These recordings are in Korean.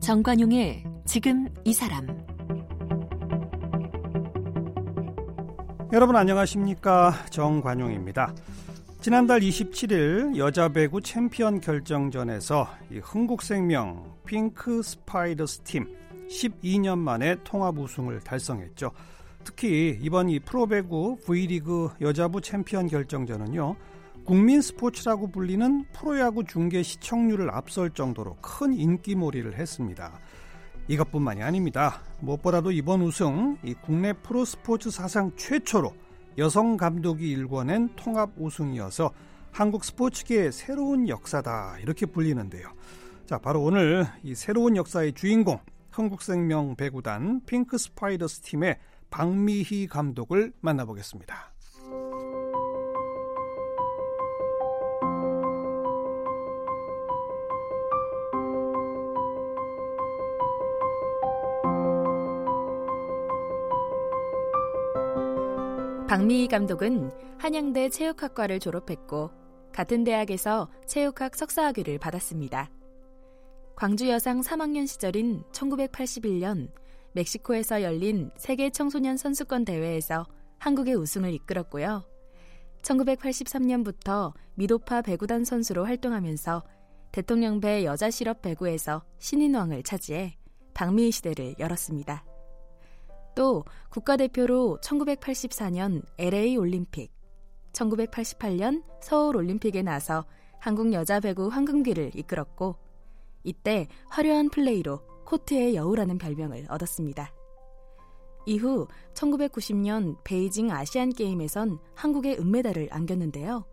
정관용의 지금 이 사람 여러분 안녕하십니까 정관용입니다. 지난달 27일 여자 배구 챔피언 결정전에서 흥국생명 핑크 스파이더스 팀 12년 만에 통합 우승을 달성했죠. 특히 이번 이 프로배구 V리그 여자부 챔피언 결정전은요. 국민 스포츠라고 불리는 프로야구 중계 시청률을 앞설 정도로 큰 인기몰이를 했습니다. 이것뿐만이 아닙니다. 무엇보다도 이번 우승, 이 국내 프로 스포츠 사상 최초로 여성 감독이 일궈낸 통합 우승이어서 한국 스포츠계의 새로운 역사다 이렇게 불리는데요. 자, 바로 오늘 이 새로운 역사의 주인공 흥국생명 배구단 핑크 스파이더스 팀의 박미희 감독을 만나보겠습니다. 박미희 감독은 한양대 체육학과를 졸업했고 같은 대학에서 체육학 석사학위를 받았습니다. 광주 여상 3학년 시절인 1981년 멕시코에서 열린 세계 청소년 선수권 대회에서 한국의 우승을 이끌었고요. 1983년부터 미도파 배구단 선수로 활동하면서 대통령배 여자 실업 배구에서 신인왕을 차지해 박미희 시대를 열었습니다. 또 국가대표로 1984년 LA 올림픽, 1988년 서울 올림픽에 나서 한국 여자 배구 황금기를 이끌었고 이때 화려한 플레이로 코트의 여우라는 별명을 얻었습니다. 이후 1990년 베이징 아시안 게임에선 한국의 은메달을 안겼는데요.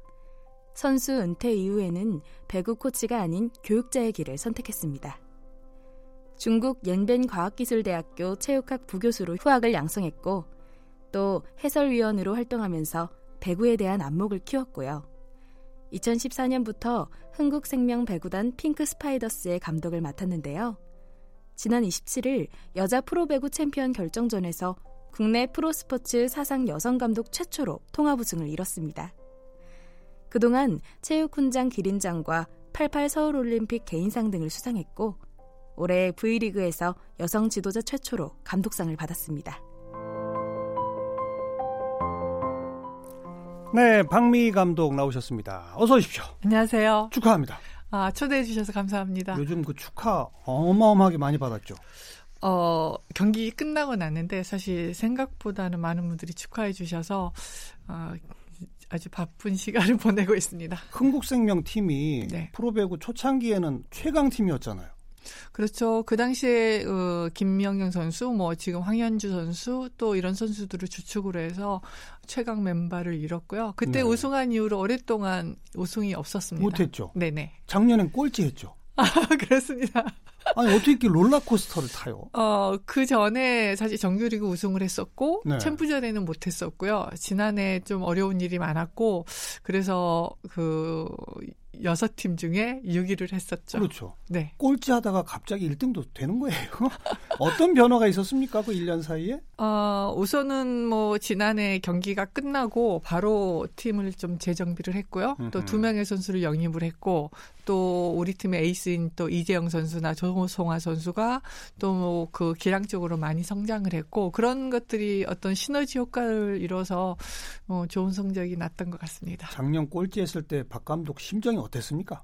선수 은퇴 이후에는 배구 코치가 아닌 교육자의 길을 선택했습니다. 중국 옌볜 과학기술대학교 체육학 부교수로 후학을 양성했고 또 해설위원으로 활동하면서 배구에 대한 안목을 키웠고요. 2014년부터 흥국생명 배구단 핑크 스파이더스의 감독을 맡았는데요. 지난 27일 여자 프로배구 챔피언 결정전에서 국내 프로스포츠 사상 여성 감독 최초로 통합 우승을 이뤘습니다. 그동안 체육훈장 기린장과 88 서울올림픽 개인상 등을 수상했고 올해 V리그에서 여성 지도자 최초로 감독상을 받았습니다. 네, 박미 감독 나오셨습니다. 어서 오십시오. 안녕하세요. 축하합니다. 아, 초대해 주셔서 감사합니다. 요즘 그 축하 어마어마하게 많이 받았죠. 어, 경기 끝나고 났는데 사실 생각보다는 많은 분들이 축하해 주셔서 어, 아주 바쁜 시간을 보내고 있습니다. 흥국생명 팀이 네. 프로배구 초창기에는 최강 팀이었잖아요. 그렇죠. 그 당시에 어, 김명경 선수, 뭐 지금 황현주 선수 또 이런 선수들을 주축으로 해서 최강 멤버를 이뤘고요. 그때 네. 우승한 이후로 오랫동안 우승이 없었습니다. 못했죠. 네네. 작년엔 꼴찌했죠. 아, 그렇습니다. 아니 어떻게 이렇게 롤러코스터를 타요? 어, 그 전에 사실 정규리그 우승을 했었고 네. 챔프전에는 못 했었고요. 지난해 좀 어려운 일이 많았고 그래서 그 여섯 팀 중에 6위를 했었죠. 그렇죠. 네. 꼴찌 하다가 갑자기 1등도 되는 거예요. 어떤 변화가 있었습니까? 그 1년 사이에? 어, 우선은 뭐 지난해 경기가 끝나고 바로 팀을 좀 재정비를 했고요. 또 두 명의 선수를 영입을 했고 또 우리 팀의 에이스인 또 이재영 선수나 조송화 선수가 또그 기량 적으로 많이 성장을 했고 그런 것들이 어떤 시너지 효과를 이뤄서 어, 좋은 성적이 났던 것 같습니다. 작년 꼴찌했을 때 박 감독 심정이 어땠습니까?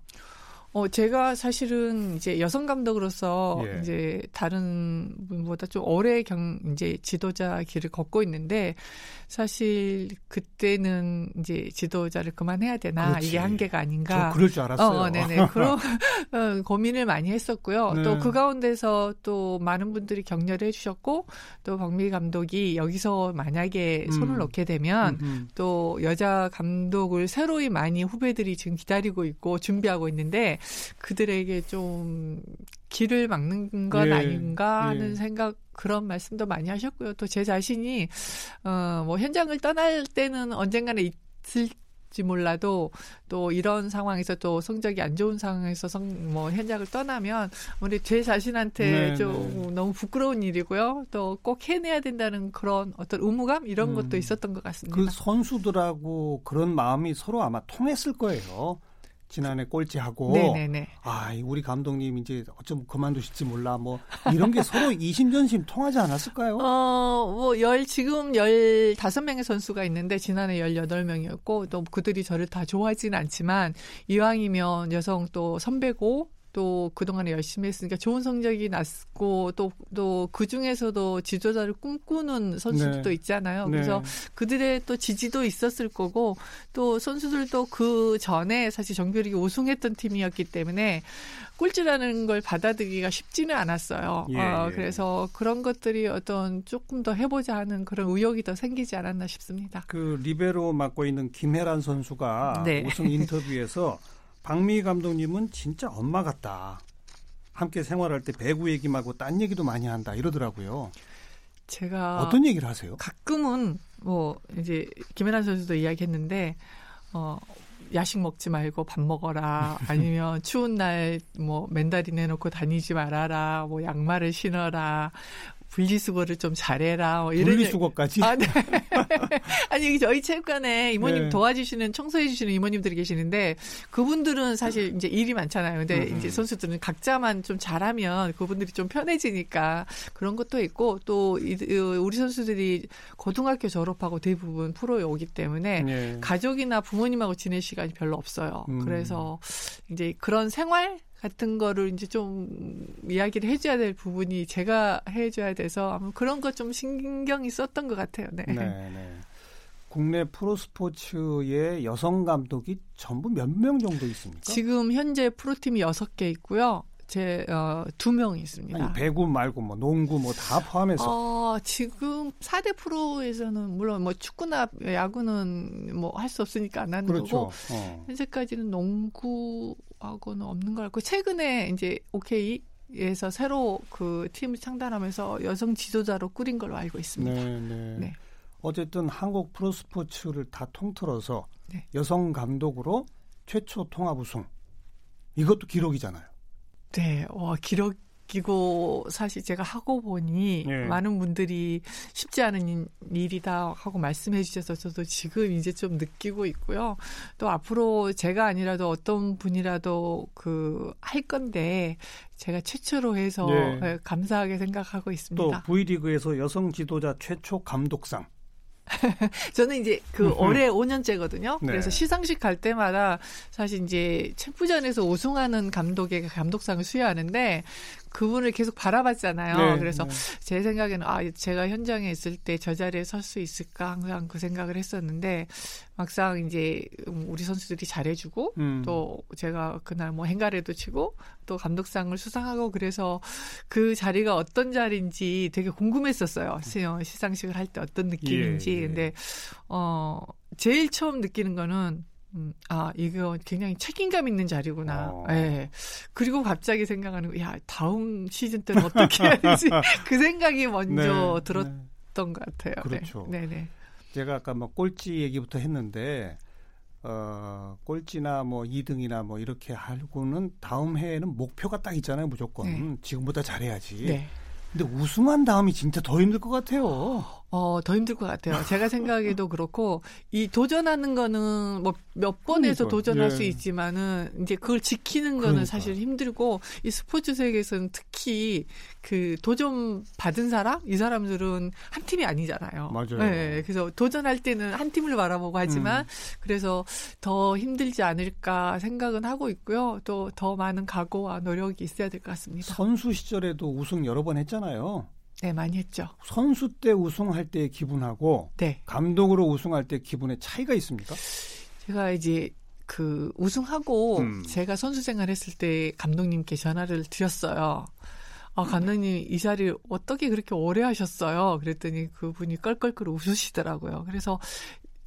어, 제가 사실은 이제 여성 감독으로서 예. 이제 다른 분보다 좀 오래 경, 이제 지도자 길을 걷고 있는데 사실 그때는 이제 지도자를 그만해야 되나 그렇지. 이게 한계가 아닌가. 그럴 줄 알았어요. 어, 어 네네. 그런 어, 고민을 많이 했었고요. 네. 또그 가운데서 또 많은 분들이 격려를 해주셨고 또 박미 감독이 여기서 만약에 음. 손을 놓게 되면 음, 음. 또 여자 감독을 새로이 많이 후배들이 지금 기다리고 있고 준비하고 있는데 그들에게 좀 길을 막는 건 예, 아닌가 하는 예. 생각 그런 말씀도 많이 하셨고요. 또 제 자신이 어뭐 현장을 떠날 때는 언젠가는 있을 지 몰라도 또 이런 상황에서 또 성적이 안 좋은 상황에서 성, 뭐 현장을 떠나면 우리 제 자신한테 네, 좀 네. 너무 부끄러운 일이고요. 또 꼭 해내야 된다는 그런 어떤 의무감 이런 음. 것도 있었던 것 같습니다. 그 선수들하고 그런 마음이 서로 아마 통했을 거예요. 지난해 꼴찌하고 네네네. 아 우리 감독님 이제 어쩜 그만두실지 몰라 뭐 이런 게 서로 이심전심 통하지 않았을까요? 어뭐 열 지금 열 다섯 명의 선수가 있는데 지난해 열 여덟 명이었고 또 그들이 저를 다 좋아하지는 않지만 이왕이면 여성 또 선배고 또 그동안에 열심히 했으니까 좋은 성적이 났고 또 또 그 중에서도 지도자를 꿈꾸는 선수들도 네. 있잖아요. 네. 그래서 그들의 또 지지도 있었을 거고 또 선수들도 그 전에 사실 정규리그 우승했던 팀이었기 때문에 꼴찌라는 걸 받아들이기가 쉽지는 않았어요. 예, 어, 예. 그래서 그런 것들이 어떤 조금 더 해보자 하는 그런 의욕이 더 생기지 않았나 싶습니다. 그 리베로 맡고 있는 김혜란 선수가 네. 우승 인터뷰에서 박미 감독님은 진짜 엄마 같다. 함께 생활할 때 배구 얘기하고 딴 얘기도 많이 한다 이러더라고요. 제가 어떤 얘기를 하세요? 가끔은 뭐 이제 김연아 선수도 이야기했는데 어 야식 먹지 말고 밥 먹어라 아니면 추운 날 뭐 맨다리 내놓고 다니지 말아라 뭐 양말을 신어라 분리수거를 좀 잘해라. 뭐 이런 분리수거까지? 아, 네. 아니, 저희 체육관에 이모님 네. 도와주시는, 청소해주시는 이모님들이 계시는데, 그분들은 사실 이제 일이 많잖아요. 근데 음. 이제 선수들은 각자만 좀 잘하면 그분들이 좀 편해지니까 그런 것도 있고, 또 우리 선수들이 고등학교 졸업하고 대부분 프로에 오기 때문에 네. 가족이나 부모님하고 지낼 시간이 별로 없어요. 음. 그래서 이제 그런 생활 같은 거를 이제 좀 이야기를 해줘야 될 부분이 제가 해줘야 돼서 아마 그런 거 좀 신경이 썼던 것 같아요. 네. 네, 네. 국내 프로스포츠의 여성 감독이 전부 몇 명 정도 있습니까? 지금 현재 프로팀이 여섯 개 있고요. 제, 어, 두명 있습니다. 아니, 배구 말고 뭐 농구 뭐 다 포함해서. 어, 지금 4대 프로에서는 물론 뭐 축구나 야구는 뭐 할 수 없으니까 안 하는 그렇죠. 거고. 어. 현재까지는 농구 하고는 없는 걸 알고 최근에 이제 오케이 에서 새로 그 팀을 창단하면서 여성 지도자로 꾸린 걸로 알고 있습니다. 네, 네. 네. 어쨌든 한국 프로스포츠를 다 통틀어서 네. 여성 감독으로 최초 통합 우승 이것도 기록이잖아요. 네, 와 기록 이고 사실 제가 하고 보니 네. 많은 분들이 쉽지 않은 일이다 하고 말씀해 주셔서 저도 지금 이제 좀 느끼고 있고요. 또 앞으로 제가 아니라도 어떤 분이라도 그 할 건데 제가 최초로 해서 네. 감사하게 생각하고 있습니다. 또 V리그에서 여성 지도자 최초 감독상 저는 이제 그 올해 5년째거든요. 네. 그래서 시상식 갈 때마다 사실 이제 챔프전에서 우승하는 감독의 감독상을 수여하는데 그분을 계속 바라봤잖아요. 네, 그래서 네. 제 생각에는 아 제가 현장에 있을 때 저 자리에 설 수 있을까 항상 그 생각을 했었는데 막상 이제 우리 선수들이 잘해주고 음. 또 제가 그날 뭐 행가래도 치고 또 감독상을 수상하고 그래서 그 자리가 어떤 자리인지 되게 궁금했었어요. 시상식을 할 때 어떤 느낌인지. 예, 예. 근데 어 제일 처음 느끼는 거는 음, 아, 이거 굉장히 책임감 있는 자리구나. 어. 예. 그리고 갑자기 생각하는 거, 야, 다음 시즌 때는 어떻게 해야 되지? 그 생각이 먼저 네, 들었던 네. 것 같아요. 네. 그렇죠. 네, 네. 제가 아까 뭐 꼴찌 얘기부터 했는데, 어, 꼴찌나 뭐 2등이나 뭐 이렇게 하고는 다음 해에는 목표가 딱 있잖아요, 무조건. 네. 지금보다 잘해야지. 네. 근데 우승한 다음이 진짜 더 힘들 것 같아요. 어, 더 힘들 것 같아요. 제가 생각해도 그렇고, 이 도전하는 거는 뭐 몇 번에서 그러니까, 도전할 예. 수 있지만은, 이제 그걸 지키는 거는 그러니까. 사실 힘들고, 이 스포츠 세계에서는 특히 그 도전 받은 사람? 이 사람들은 한 팀이 아니잖아요. 맞아요. 네, 그래서 도전할 때는 한 팀을 바라보고 하지만, 음. 그래서 더 힘들지 않을까 생각은 하고 있고요. 또 더 많은 각오와 노력이 있어야 될 것 같습니다. 선수 시절에도 우승 여러 번 했잖아요. 네, 많이 했죠. 선수 때 우승할 때의 기분하고 네. 감독으로 우승할 때 기분의 차이가 있습니까? 제가 이제 그 우승하고 음. 제가 선수 생활했을 때 감독님께 전화를 드렸어요. 아, 감독님 이 자리 어떻게 그렇게 오래 하셨어요? 그랬더니 그분이 껄껄껄 웃으시더라고요. 그래서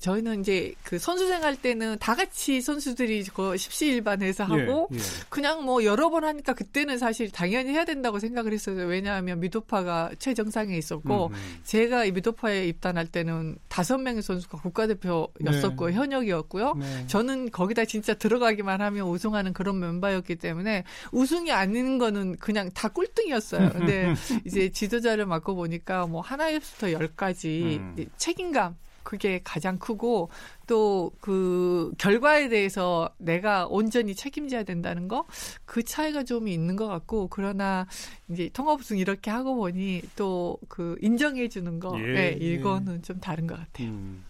저희는 이제 그 선수생 할 때는 다 같이 선수들이 그 십시일반해서 예, 하고 예, 예. 그냥 뭐 여러 번 하니까 그때는 사실 당연히 해야 된다고 생각을 했어요. 왜냐하면 미도파가 최정상에 있었고 음, 음. 제가 이 미도파에 입단할 때는 다섯 명의 선수가 국가대표였었고 네. 현역이었고요. 네. 저는 거기다 진짜 들어가기만 하면 우승하는 그런 멤버였기 때문에 우승이 아닌 거는 그냥 다 꼴등이었어요. 근데 이제 지도자를 맡고 보니까 뭐 하나에서부터 열까지 음. 책임감 그게 가장 크고 또 그 결과에 대해서 내가 온전히 책임져야 된다는 거 그 차이가 좀 있는 것 같고 그러나 이제 통합우승 이렇게 하고 보니 또 그 인정해 주는 거 예, 네, 이거는 예. 좀 다른 것 같아요. 음.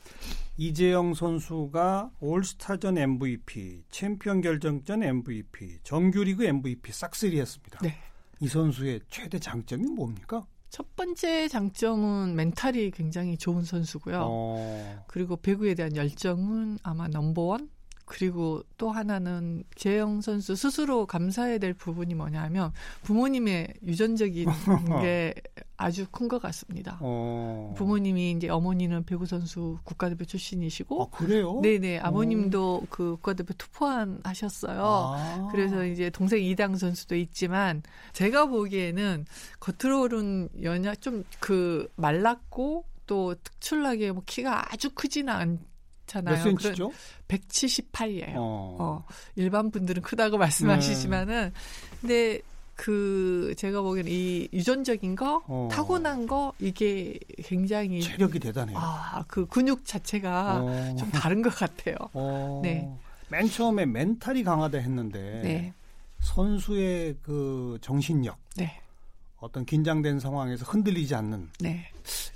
이재영 선수가 올스타전 MVP, 챔피언 결정전 MVP, 정규리그 MVP 싹쓸이 했습니다. 네. 이 선수의 최대 장점이 뭡니까? 첫 번째 장점은 멘탈이 굉장히 좋은 선수고요. 어. 그리고 배구에 대한 열정은 아마 넘버원. 그리고 또 하나는 재영 선수 스스로 감사해야 될 부분이 뭐냐면 부모님의 유전적인 게 아주 큰 것 같습니다. 어. 부모님이 이제 어머니는 배구 선수 국가대표 출신이시고, 아, 그래요? 네네 아버님도 오. 그 국가대표 투포한 하셨어요. 아. 그래서 이제 동생 이당 선수도 있지만 제가 보기에는 겉으로는 연약 좀 그 말랐고 또 특출나게 뭐 키가 아주 크지는 않. 잖아요. 몇 센치죠? 178이에요. 어. 어. 일반 분들은 크다고 말씀하시지만은, 네. 근데 그 제가 보기에는 이 유전적인 거, 어. 타고난 거 이게 굉장히 체력이 대단해요. 아, 그 근육 자체가 어. 좀 다른 것 같아요. 어. 네. 맨 처음에 멘탈이 강하다 했는데 네. 선수의 그 정신력, 네. 어떤 긴장된 상황에서 흔들리지 않는 네.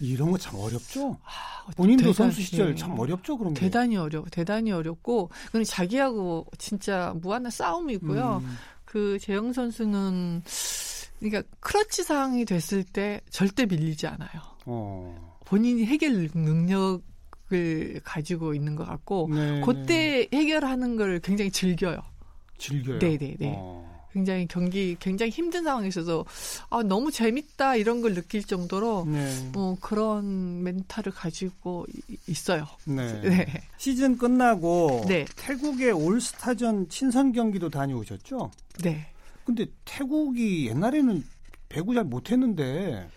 이런 거 참 어렵죠. 아, 본인도 대단히, 선수 시절 참 어렵죠 그런 게. 대단히 어려, 대단히 어렵고 그건 자기하고 진짜 무한한 싸움이고요. 음. 그 재영 선수는 그러니까 크러치 상황이 됐을 때 절대 밀리지 않아요. 어. 본인이 해결 능력을 가지고 있는 것 같고 네, 그때 네. 해결하는 걸 굉장히 즐겨요. 즐겨요. 네네네. 어. 굉장히 경기 굉장히 힘든 상황에서도 아 너무 재밌다 이런 걸 느낄 정도로 네. 뭐 그런 멘탈을 가지고 있어요. 네. 네. 시즌 끝나고 네. 태국의 올스타전 친선 경기도 다녀오셨죠? 네. 근데 태국이 옛날에는 배구 잘 못했는데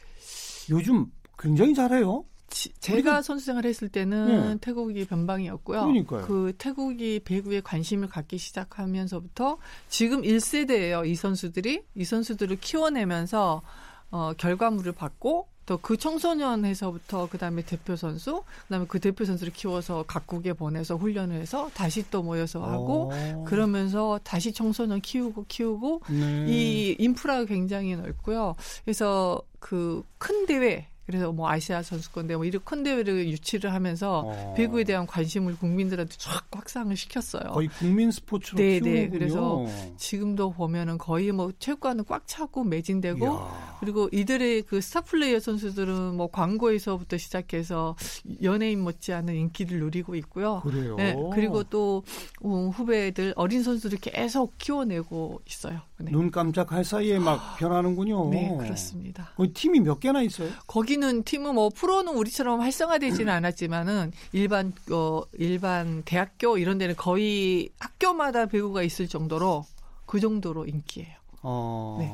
요즘 굉장히 잘해요. 지, 제가 선수 생활했을 때는 네. 태국이 변방이었고요. 그러니까요. 그 태국이 배구에 관심을 갖기 시작하면서부터 지금 1세대예요. 이 선수들이 이 선수들을 키워내면서 어, 결과물을 받고 또 그 청소년에서부터 그다음에 대표 선수, 그다음에 그 대표 선수를 키워서 각국에 보내서 훈련을 해서 다시 또 모여서 하고 오. 어. 그러면서 다시 청소년 키우고 키우고 네. 이 인프라가 굉장히 넓고요. 그래서 그 큰 대회 그래서 뭐 아시아 선수권대 뭐 이런 큰 대회를 유치를 하면서 어. 배구에 대한 관심을 국민들한테 쫙 확산을 시켰어요. 거의 국민 스포츠로 네, 네. 그래서 지금도 보면은 거의 뭐 체육관은 꽉 차고 매진되고 이야. 그리고 이들의 그 스타 플레이어 선수들은 뭐 광고에서부터 시작해서 연예인 못지않은 인기를 누리고 있고요. 그래요. 네, 그리고 또 어, 후배들 어린 선수를 계속 키워내고 있어요. 네. 눈 깜짝할 사이에 막 변하는군요. 네, 그렇습니다. 거기 팀이 몇 개나 있어요? 거기 는 팀은 뭐 프로는 우리처럼 활성화되지는 않았지만은 일반 어 일반 대학교 이런 데는 거의 학교마다 배구가 있을 정도로 그 정도로 인기예요. 어. 네.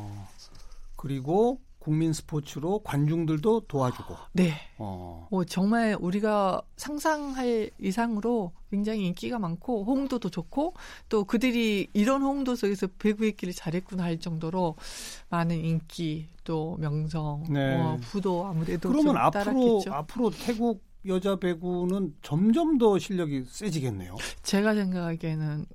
그리고 국민 스포츠로 관중들도 도와주고. 네. 어. 어. 정말 우리가 상상할 이상으로 굉장히 인기가 많고 호응도도 좋고 또 그들이 이런 호응도 속에서 배구의 길을 잘했구나 할 정도로 많은 인기 또 명성, 네. 어, 부도 아무래도 그러면 앞으로 따랐겠죠. 앞으로 태국 여자 배구는 점점 더 실력이 세지겠네요. 제가 생각하기에는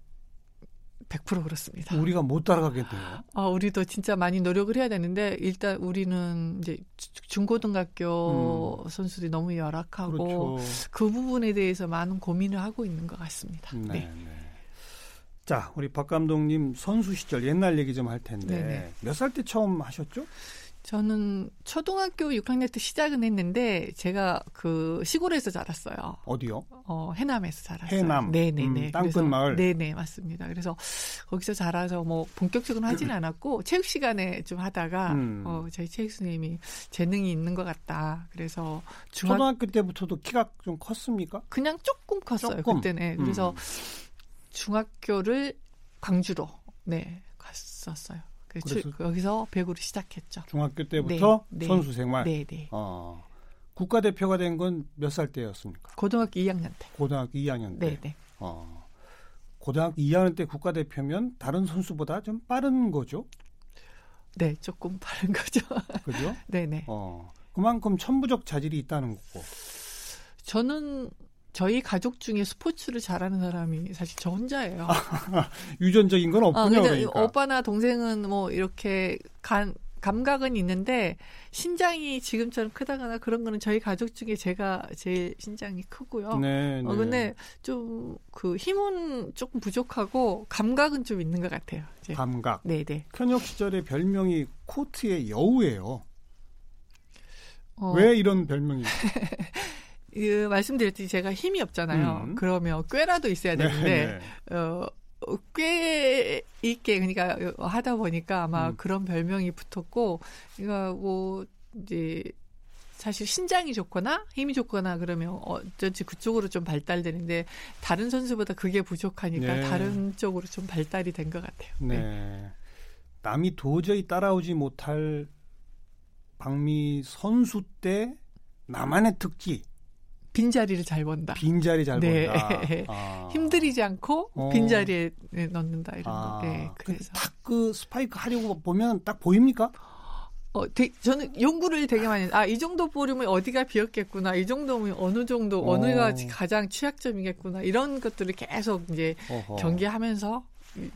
100% 그렇습니다. 우리가 못 따라가겠네요. 아, 우리도 진짜 많이 노력을 해야 되는데 일단 우리는 이제 중고등학교 음. 선수들이 너무 열악하고 그렇죠. 그 부분에 대해서 많은 고민을 하고 있는 것 같습니다. 네. 네. 네. 자, 우리 박 감독님 선수 시절 옛날 얘기 좀 할 텐데 몇 살 때 처음 하셨죠? 저는 초등학교 6학년 때 시작은 했는데 제가 그 시골에서 자랐어요. 어디요? 어 해남에서 자랐어요. 해남. 네네네. 음, 땅끝 마을. 네네 맞습니다. 그래서 거기서 자라서 뭐 본격적으로는 하진 않았고 체육 시간에 좀 하다가 음. 어 저희 체육 선생님이 재능이 있는 것 같다. 그래서 중학... 초등학교 때부터도 키가 좀 컸습니까? 그냥 조금 컸어요 조금. 그때는. 그래서 음. 중학교를 광주로 네 갔었어요. 그래서 여기서 배구를 시작했죠. 중학교 때부터 네, 네. 선수 생활. 네, 네. 어. 국가대표가 된 건 몇 살 때였습니까? 고등학교 2학년 때. 고등학교 2학년 때. 네, 네. 어. 고등학교 2학년 때 국가대표면 다른 선수보다 좀 빠른 거죠? 네, 조금 빠른 거죠. 그죠? 네, 네. 어. 그만큼 천부적 자질이 있다는 거고. 저는 저희 가족 중에 스포츠를 잘하는 사람이 사실 저 혼자예요. 유전적인 건 없군요. 어, 그러니까. 오빠나 동생은 뭐 이렇게 간 감각은 있는데 신장이 지금처럼 크다거나 그런 거는 저희 가족 중에 제가 제일 신장이 크고요. 네, 네. 어 근데 좀 그 힘은 조금 부족하고 감각은 좀 있는 것 같아요. 이제. 감각. 네, 네. 현역 시절에 별명이 코트의 여우예요. 어. 왜 이런 별명이? 그 말씀드렸듯이 제가 힘이 없잖아요. 음. 그러면 꾀라도 있어야 네, 되는데 네, 네. 어. 꽤 있게 그러니까 하다 보니까 아마 음. 그런 별명이 붙었고 그러니까 뭐 이제 사실 신장이 좋거나 힘이 좋거나 그러면 어쩐지 그쪽으로 좀 발달되는데 다른 선수보다 그게 부족하니까 네. 다른 쪽으로 좀 발달이 된 것 같아요. 네. 네. 남이 도저히 따라오지 못할 박미 선수 때 나만의 특기 빈자리를 잘 번다. 빈자리 잘 네. 번다. 아. 힘들이지 않고 어. 빈자리에 넣는다 이런 아. 거. 네, 그래서 딱 그 스파이크 하려고 보면 딱 보입니까? 어, 되, 저는 연구를 되게 많이 아, 이 정도 보려면 어디가 비었겠구나. 이 정도면 어느 정도 어. 어느가 가장 취약점이겠구나. 이런 것들을 계속 이제 어허. 경계하면서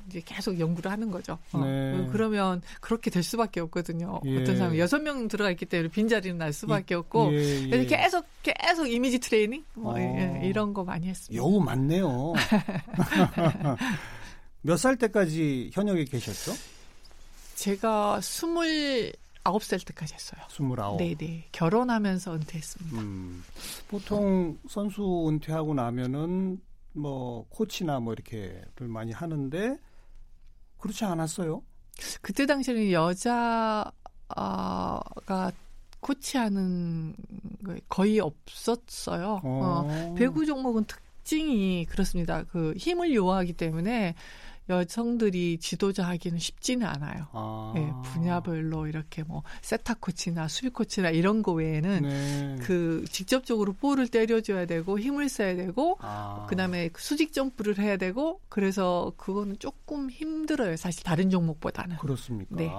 이제 계속 연구를 하는 거죠. 어. 네. 그러면 그렇게 될 수밖에 없거든요. 예. 어떤 사람이 여섯 명 들어가 있기 때문에 빈 자리는 날 수밖에 없고 예, 예. 그래서 계속 계속 이미지 트레이닝 뭐 어. 예, 이런 거 많이 했습니다. 여우 많네요. 몇 살 때까지 현역에 계셨죠? 제가 스물 아홉 살 때까지 했어요. 스물아홉. 네네. 결혼하면서 은퇴했습니다. 음, 보통 선수 은퇴하고 나면은 뭐 코치나 뭐 이렇게를 많이 하는데 그렇지 않았어요. 그때 당시에는 여자가 코치하는 거의 없었어요. 어. 어, 배구 종목은 특징이 그렇습니다. 그 힘을 요하기 때문에 여성들이 지도자 하기는 쉽지는 않아요. 아. 네, 분야별로 이렇게 뭐 세타 코치나 수비 코치나 이런 거 외에는 네. 그 직접적으로 볼을 때려줘야 되고 힘을 써야 되고 아. 그다음에 수직 점프를 해야 되고 그래서 그거는 조금 힘들어요. 사실 다른 종목보다는. 그렇습니까? 네.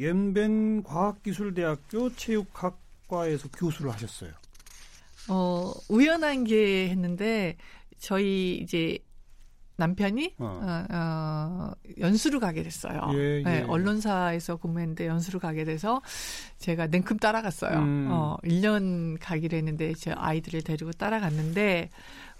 연변 과학기술대학교 체육학과에서 교수를 하셨어요. 어, 우연한 게 했는데 저희 이제 남편이 어. 어, 어, 연수를 가게 됐어요. 예, 예. 네, 언론사에서 근무했는데 연수를 가게 돼서 제가 냉큼 따라갔어요. 음. 어, 1년 가기로 했는데 제 아이들을 데리고 따라갔는데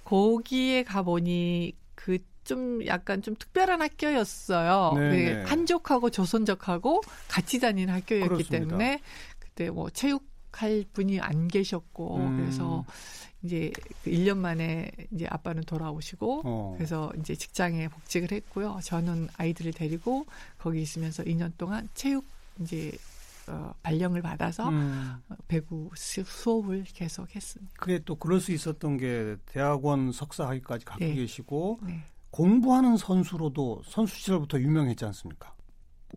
거기에 가보니 그 좀 약간 좀 특별한 학교였어요. 네, 네. 한족하고 조선족하고 같이 다니는 학교였기 그렇습니다. 때문에 그때 뭐 체육 할 분이 안 계셨고 음. 그래서 이제 1년 그 만에 이제 아빠는 돌아오시고 어. 그래서 이제 직장에 복직을 했고요. 저는 아이들을 데리고 거기 있으면서 2년 동안 체육 이제 어, 발령을 받아서 음. 어, 배구 수업을 계속 했습니다. 그래 또 그럴 수 있었던 게 대학원 석사학위까지 갖고 네. 계시고 네. 공부하는 선수로도 선수 시절부터 유명했지 않습니까?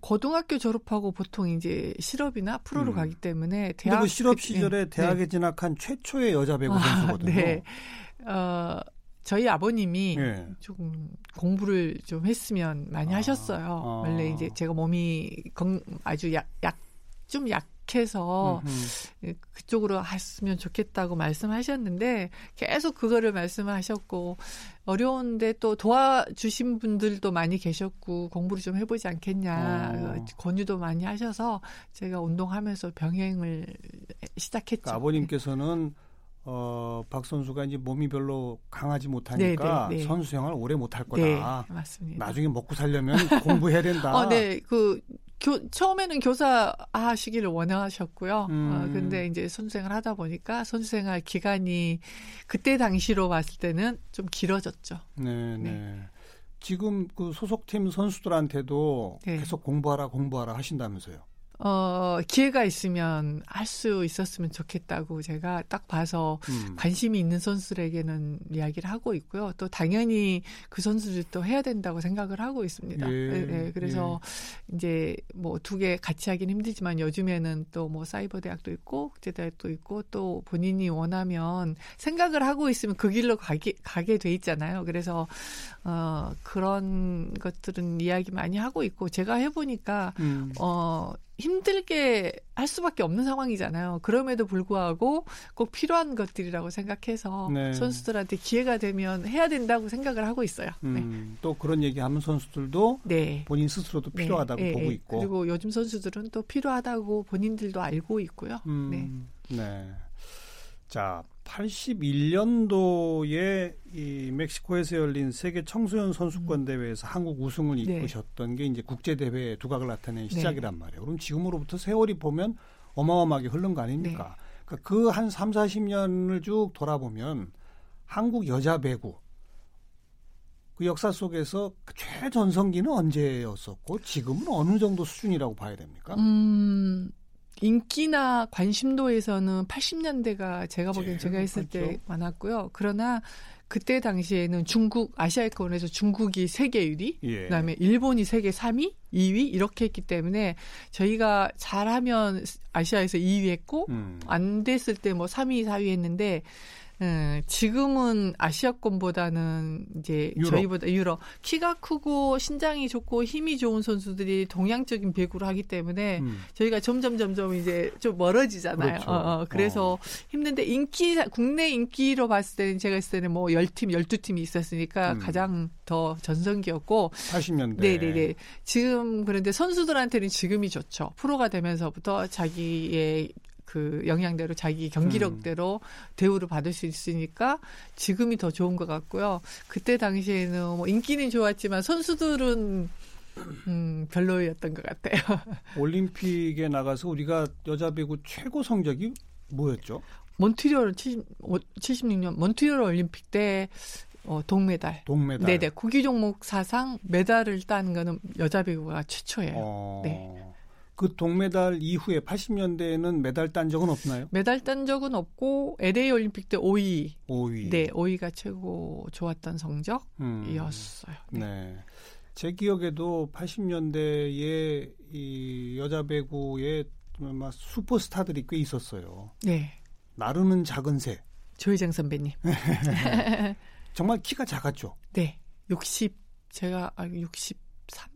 고등학교 졸업하고 보통 이제 실업이나 프로로 음. 가기 때문에 대학 그 실업 시절에 네. 대학에 네. 진학한 최초의 여자 배구 아, 선수거든요. 네. 어, 저희 아버님이 네. 조금 공부를 좀 했으면 많이 아, 하셨어요. 아. 원래 이제 제가 몸이 건, 아주 약, 약, 좀 약, 해서 음흠. 그쪽으로 했으면 좋겠다고 말씀하셨는데 계속 그거를 말씀하셨고 어려운데 또 도와주신 분들도 많이 계셨고 공부를 좀 해보지 않겠냐 어. 권유도 많이 하셔서 제가 운동하면서 병행을 시작했죠. 그러니까 아버님께서는 어, 박 선수가 이제 몸이 별로 강하지 못하니까 네, 네, 네. 선수 생활 오래 못할 거다. 네, 맞습니다. 나중에 먹고 살려면 공부해야 된다. 어, 네. 그 교, 처음에는 교사 하시기를 원하셨고요. 어, 음. 어, 근데 이제 선수생활 하다 보니까 선수생활 기간이 그때 당시로 봤을 때는 좀 길어졌죠. 네, 네. 네. 지금 그 소속팀 선수들한테도 네. 계속 공부하라 공부하라 하신다면서요? 어, 기회가 있으면 할 수 있었으면 좋겠다고 제가 딱 봐서 음. 관심이 있는 선수들에게는 이야기를 하고 있고요. 또 당연히 그 선수들도 해야 된다고 생각을 하고 있습니다. 예. 네, 네. 그래서 예. 이제 뭐 두 개 같이 하긴 힘들지만 요즘에는 또 뭐 사이버 대학도 있고 국제 대학도 있고 또 본인이 원하면 생각을 하고 있으면 그 길로 가게 가게 돼 있잖아요. 그래서 어 그런 것들은 이야기 많이 하고 있고 제가 해 보니까 음. 어 힘들게 할 수밖에 없는 상황이잖아요. 그럼에도 불구하고 꼭 필요한 것들이라고 생각해서 네. 선수들한테 기회가 되면 해야 된다고 생각을 하고 있어요. 음, 네. 또 그런 얘기하면 선수들도 네. 본인 스스로도 네. 필요하다고 네. 보고 있고 그리고 요즘 선수들은 또 필요하다고 본인들도 알고 있고요. 음, 네. 네. 자, 81년도에 이 멕시코에서 열린 세계 청소년 선수권 음. 대회에서 한국 우승을 네. 이끄셨던 네. 게 이제 국제 대회의 두각을 나타낸 네. 시작이란 말이에요. 그럼 지금으로부터 세월이 보면 어마어마하게 흐른 거 아닙니까? 네. 그한 3, 40년을 쭉 돌아보면 한국 여자 배구 그 역사 속에서 그 최전성기는 언제였었고 지금은 어느 정도 수준이라고 봐야 됩니까? 음. 인기나 관심도에서는 80년대가 제가 보기엔 제가 했을 때 많았고요. 그러나 그때 당시에는 중국 아시아권에서 중국이 세계 1위, 예. 그다음에 일본이 세계 3위, 2위 이렇게 했기 때문에 저희가 잘하면 아시아에서 2위 했고 음. 안 됐을 때 뭐 3위, 4위 했는데 음, 지금은 아시아권보다는 이제 유럽. 저희보다 유럽 키가 크고 신장이 좋고 힘이 좋은 선수들이 동양적인 배구를 하기 때문에 음. 저희가 점점 점점 이제 좀 멀어지잖아요. 그렇죠. 어, 어, 그래서 어. 힘든데 인기 국내 인기로 봤을 때는 제가 했을 때는 뭐 10팀, 12팀이 있었으니까 음. 가장 더 전성기였고 80년대. 네, 네, 네. 지금 그런데 선수들한테는 지금이 좋죠. 프로가 되면서부터 자기의 그 영향대로 자기 경기력대로 음. 대우를 받을 수 있으니까 지금이 더 좋은 것 같고요. 그때 당시에는 뭐 인기는 좋았지만 선수들은 음, 별로였던 것 같아요. 올림픽에 나가서 우리가 여자 배구 최고 성적이 뭐였죠? 몬트리올 70, 76년 몬트리올 올림픽 때 어, 동메달. 동메달. 네네. 구기 종목 사상 메달을 딴 거는 여자 배구가 최초예요. 어... 네. 그 동메달 이후에 80년대에는 메달 딴 적은 없나요? 메달 딴 적은 없고 LA 올림픽 때 5위. 5위. 네, 5위가 최고 좋았던 성적이었어요. 음, 네. 네. 제 기억에도 80년대에 이 여자 배구에 막 슈퍼스타들이 꽤 있었어요. 네. 나르는 작은 새. 조희정 선배님. 정말 키가 작았죠. 네. 60 제가 아 60.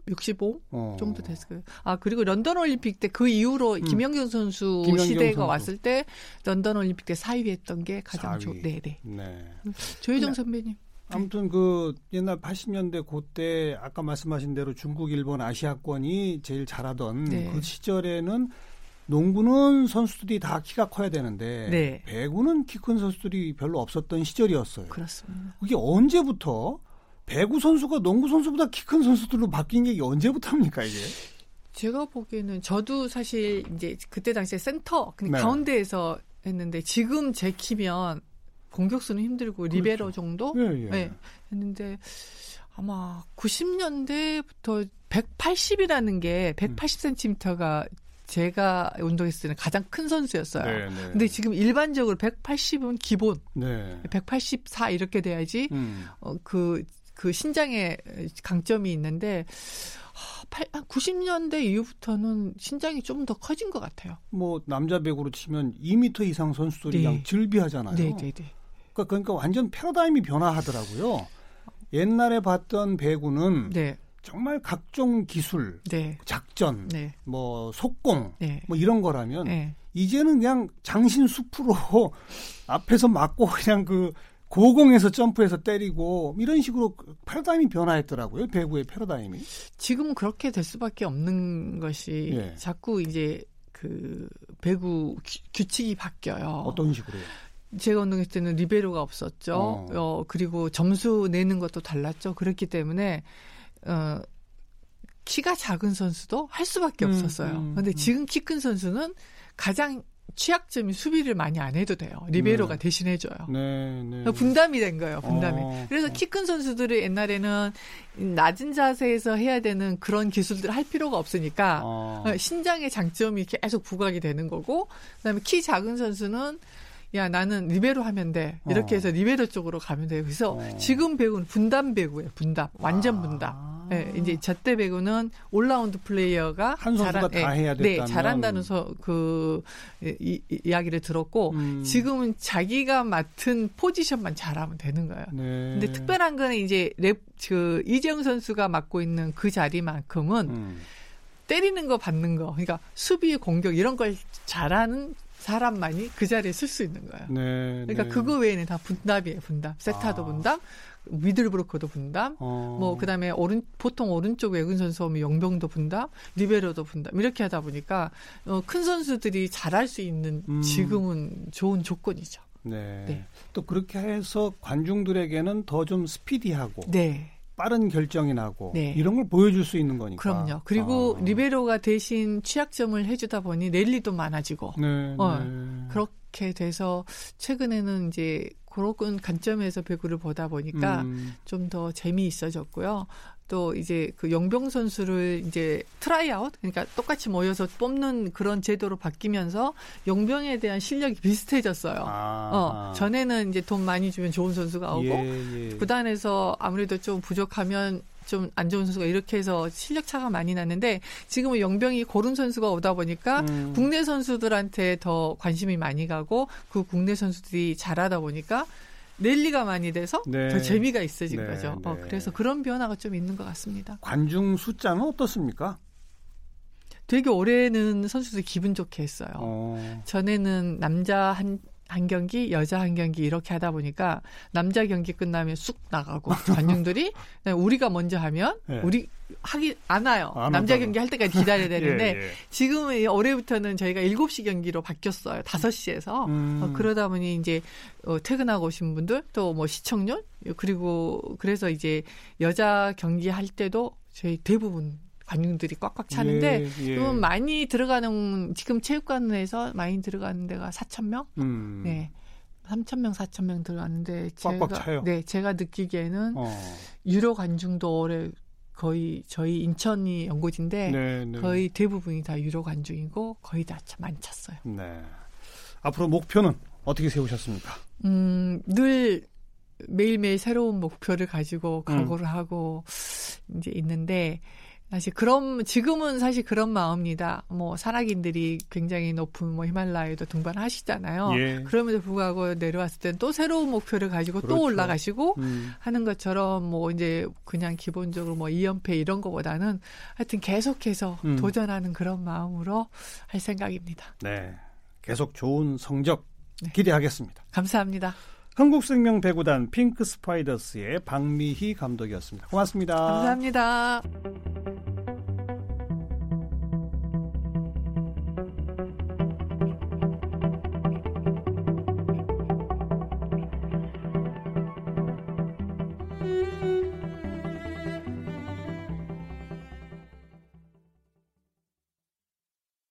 65 어. 정도 됐어요. 아 그리고 런던 올림픽 때 그 이후로 음. 김연경 선수 김연경 시대가 선수. 왔을 때 런던 올림픽 때 4위 했던 게 가장 좋. 네네. 네. 네. 음, 조혜정 선배님. 아무튼 그 옛날 80년대 그때 아까 말씀하신 대로 중국, 일본, 아시아권이 제일 잘하던 네. 그 시절에는 농구는 선수들이 다 키가 커야 되는데 네. 배구는 키 큰 선수들이 별로 없었던 시절이었어요. 그렇습니다. 그게 언제부터 배구 선수가 농구 선수보다 키 큰 선수들로 바뀐 게 언제부터입니까 이게? 제가 보기에는 저도 사실 이제 그때 당시에 센터 그 네. 가운데에서 했는데 지금 제 키면 공격수는 힘들고 그렇죠. 리베로 정도 예, 예. 네, 했는데 아마 90년대부터 180이라는 게 180cm가 제가 운동했을 때는 가장 큰 선수였어요. 네, 네. 근데 지금 일반적으로 180은 기본. 네. 184 이렇게 돼야지 음. 어, 그 그 신장에 강점이 있는데 90년대 이후부터는 신장이 좀 더 커진 것 같아요. 뭐 남자 배구로 치면 2m 이상 선수들이 네. 즐비하잖아요. 네, 네, 네. 그러니까, 그러니까 완전 패러다임이 변화하더라고요. 옛날에 봤던 배구는 네. 정말 각종 기술, 네. 작전, 네. 뭐 속공, 네. 뭐 이런 거라면 네. 이제는 그냥 장신 숲으로 앞에서 맞고 그냥 그 고공에서 점프해서 때리고 이런 식으로 패러다임이 변화했더라고요. 배구의 패러다임이. 지금은 그렇게 될 수밖에 없는 것이 예. 자꾸 이제 그 배구 규, 칙이 바뀌어요. 어떤 식으로요? 제가 운동했을 때는 리베로가 없었죠. 어. 어 그리고 점수 내는 것도 달랐죠. 그렇기 때문에 어 키가 작은 선수도 할 수밖에 음, 없었어요. 음, 그런데 음. 지금 키 큰 선수는 가장 취약점이 수비를 많이 안 해도 돼요. 리베로가 네. 대신 해줘요. 네, 네. 분담이 된 거예요. 분담이. 어, 그래서 어. 키큰 선수들이 옛날에는 낮은 자세에서 해야 되는 그런 기술들을 할 필요가 없으니까 어. 신장의 장점이 계속 부각이 되는 거고 그다음에 키 작은 선수는 야 나는 리베로 하면 돼 이렇게 어. 해서 리베로 쪽으로 가면 돼요. 그래서 어. 지금 배우는 분담 배구예요. 분담 완전 아. 분담. 네, 이제 저때 배구는 올라운드 플레이어가 한 선수가 잘한, 다 해야 네, 잘한다는 서, 그 이, 이 야기를 들었고 음. 지금은 자기가 맡은 포지션만 잘하면 되는 거예요. 네. 근데 특별한 거는 이제 랩 그 이재영 선수가 맡고 있는 그 자리만큼은 음. 때리는 거 받는 거 그러니까 수비 공격 이런 걸 잘하는 사람만이 그 자리에 쓸 수 있는 거예요. 네, 그러니까 네. 그거 외에는 다 분담이에요, 분담. 세타도 아. 분담, 미들브로커도 분담, 어. 뭐 그다음에 오른 보통 오른쪽 외근 선수 하면 영병도 분담, 리베로도 분담 이렇게 하다 보니까 어, 큰 선수들이 잘할 수 있는 음. 지금은 좋은 조건이죠. 네. 네. 또 그렇게 해서 관중들에게는 더 좀 스피디하고 네. 빠른 결정이 나고 네. 이런 걸 보여줄 수 있는 거니까. 그럼요. 그리고 아. 리베로가 대신 취약점을 해주다 보니 랠리도 많아지고. 네, 어, 네. 그렇게 돼서 최근에는 이제 그런 관점에서 배구를 보다 보니까 음. 좀더 재미있어졌고요. 또 이제 그 용병 선수를 이제 트라이아웃 그러니까 똑같이 모여서 뽑는 그런 제도로 바뀌면서 용병에 대한 실력이 비슷해졌어요. 아. 어 전에는 이제 돈 많이 주면 좋은 선수가 오고 예, 예. 구단에서 아무래도 좀 부족하면 좀안 좋은 선수가 이렇게 해서 실력 차가 많이 났는데 지금은 용병이 고른 선수가 오다 보니까 음. 국내 선수들한테 더 관심이 많이 가고 그 국내 선수들이 잘하다 보니까 랠리가 많이 돼서 네. 더 재미가 있어진 네, 거죠. 어, 네. 어, 그래서 그런 변화가 좀 있는 것 같습니다. 관중 숫자는 어떻습니까? 되게 올해는 선수들이 기분 좋게 했어요. 어. 전에는 남자 한, 한 경기, 여자 한 경기 이렇게 하다 보니까 남자 경기 끝나면 쑥 나가고 관중들이 우리가 먼저 하면 네. 우리 하기 안 와요. 안 남자 한다고. 경기 할 때까지 기다려야 되는데 예, 예. 지금은 올해부터는 저희가 7시 경기로 바뀌었어요. 5시에서. 음. 어, 그러다 보니 이제 어, 퇴근하고 오신 분들 또 뭐 시청률 그리고 그래서 이제 여자 경기 할 때도 저희 대부분 관중들이 꽉꽉 차는데 예, 예. 좀 많이 들어가는 지금 체육관에서 많이 들어가는 데가 4천 명. 음. 네. 3천 명, 4천 명 들어갔는데 제가 차요. 네, 제가 느끼기에는 어. 유료 관중도 올해 거의 저희 인천이 연고지인데 네, 네. 거의 대부분이 다 유료 관중이고 거의 다 많이 찼어요. 네. 앞으로 목표는 어떻게 세우셨습니까? 음, 늘 매일매일 새로운 목표를 가지고 각오를 음. 하고 이제 있는데 사실 그런 지금은 사실 그런 마음입니다. 뭐 산악인들이 굉장히 높은 뭐 히말라야도 등반하시잖아요. 예. 그럼에도 불구하고 내려왔을 땐 또 새로운 목표를 가지고 그렇죠. 또 올라가시고 음. 하는 것처럼 뭐 이제 그냥 기본적으로 뭐 2연패 이런 거보다는 하여튼 계속해서 음. 도전하는 그런 마음으로 할 생각입니다. 네. 계속 좋은 성적 네. 기대하겠습니다. 감사합니다. 한국생명 배구단 핑크 스파이더스의 박미희 감독이었습니다. 고맙습니다. 감사합니다.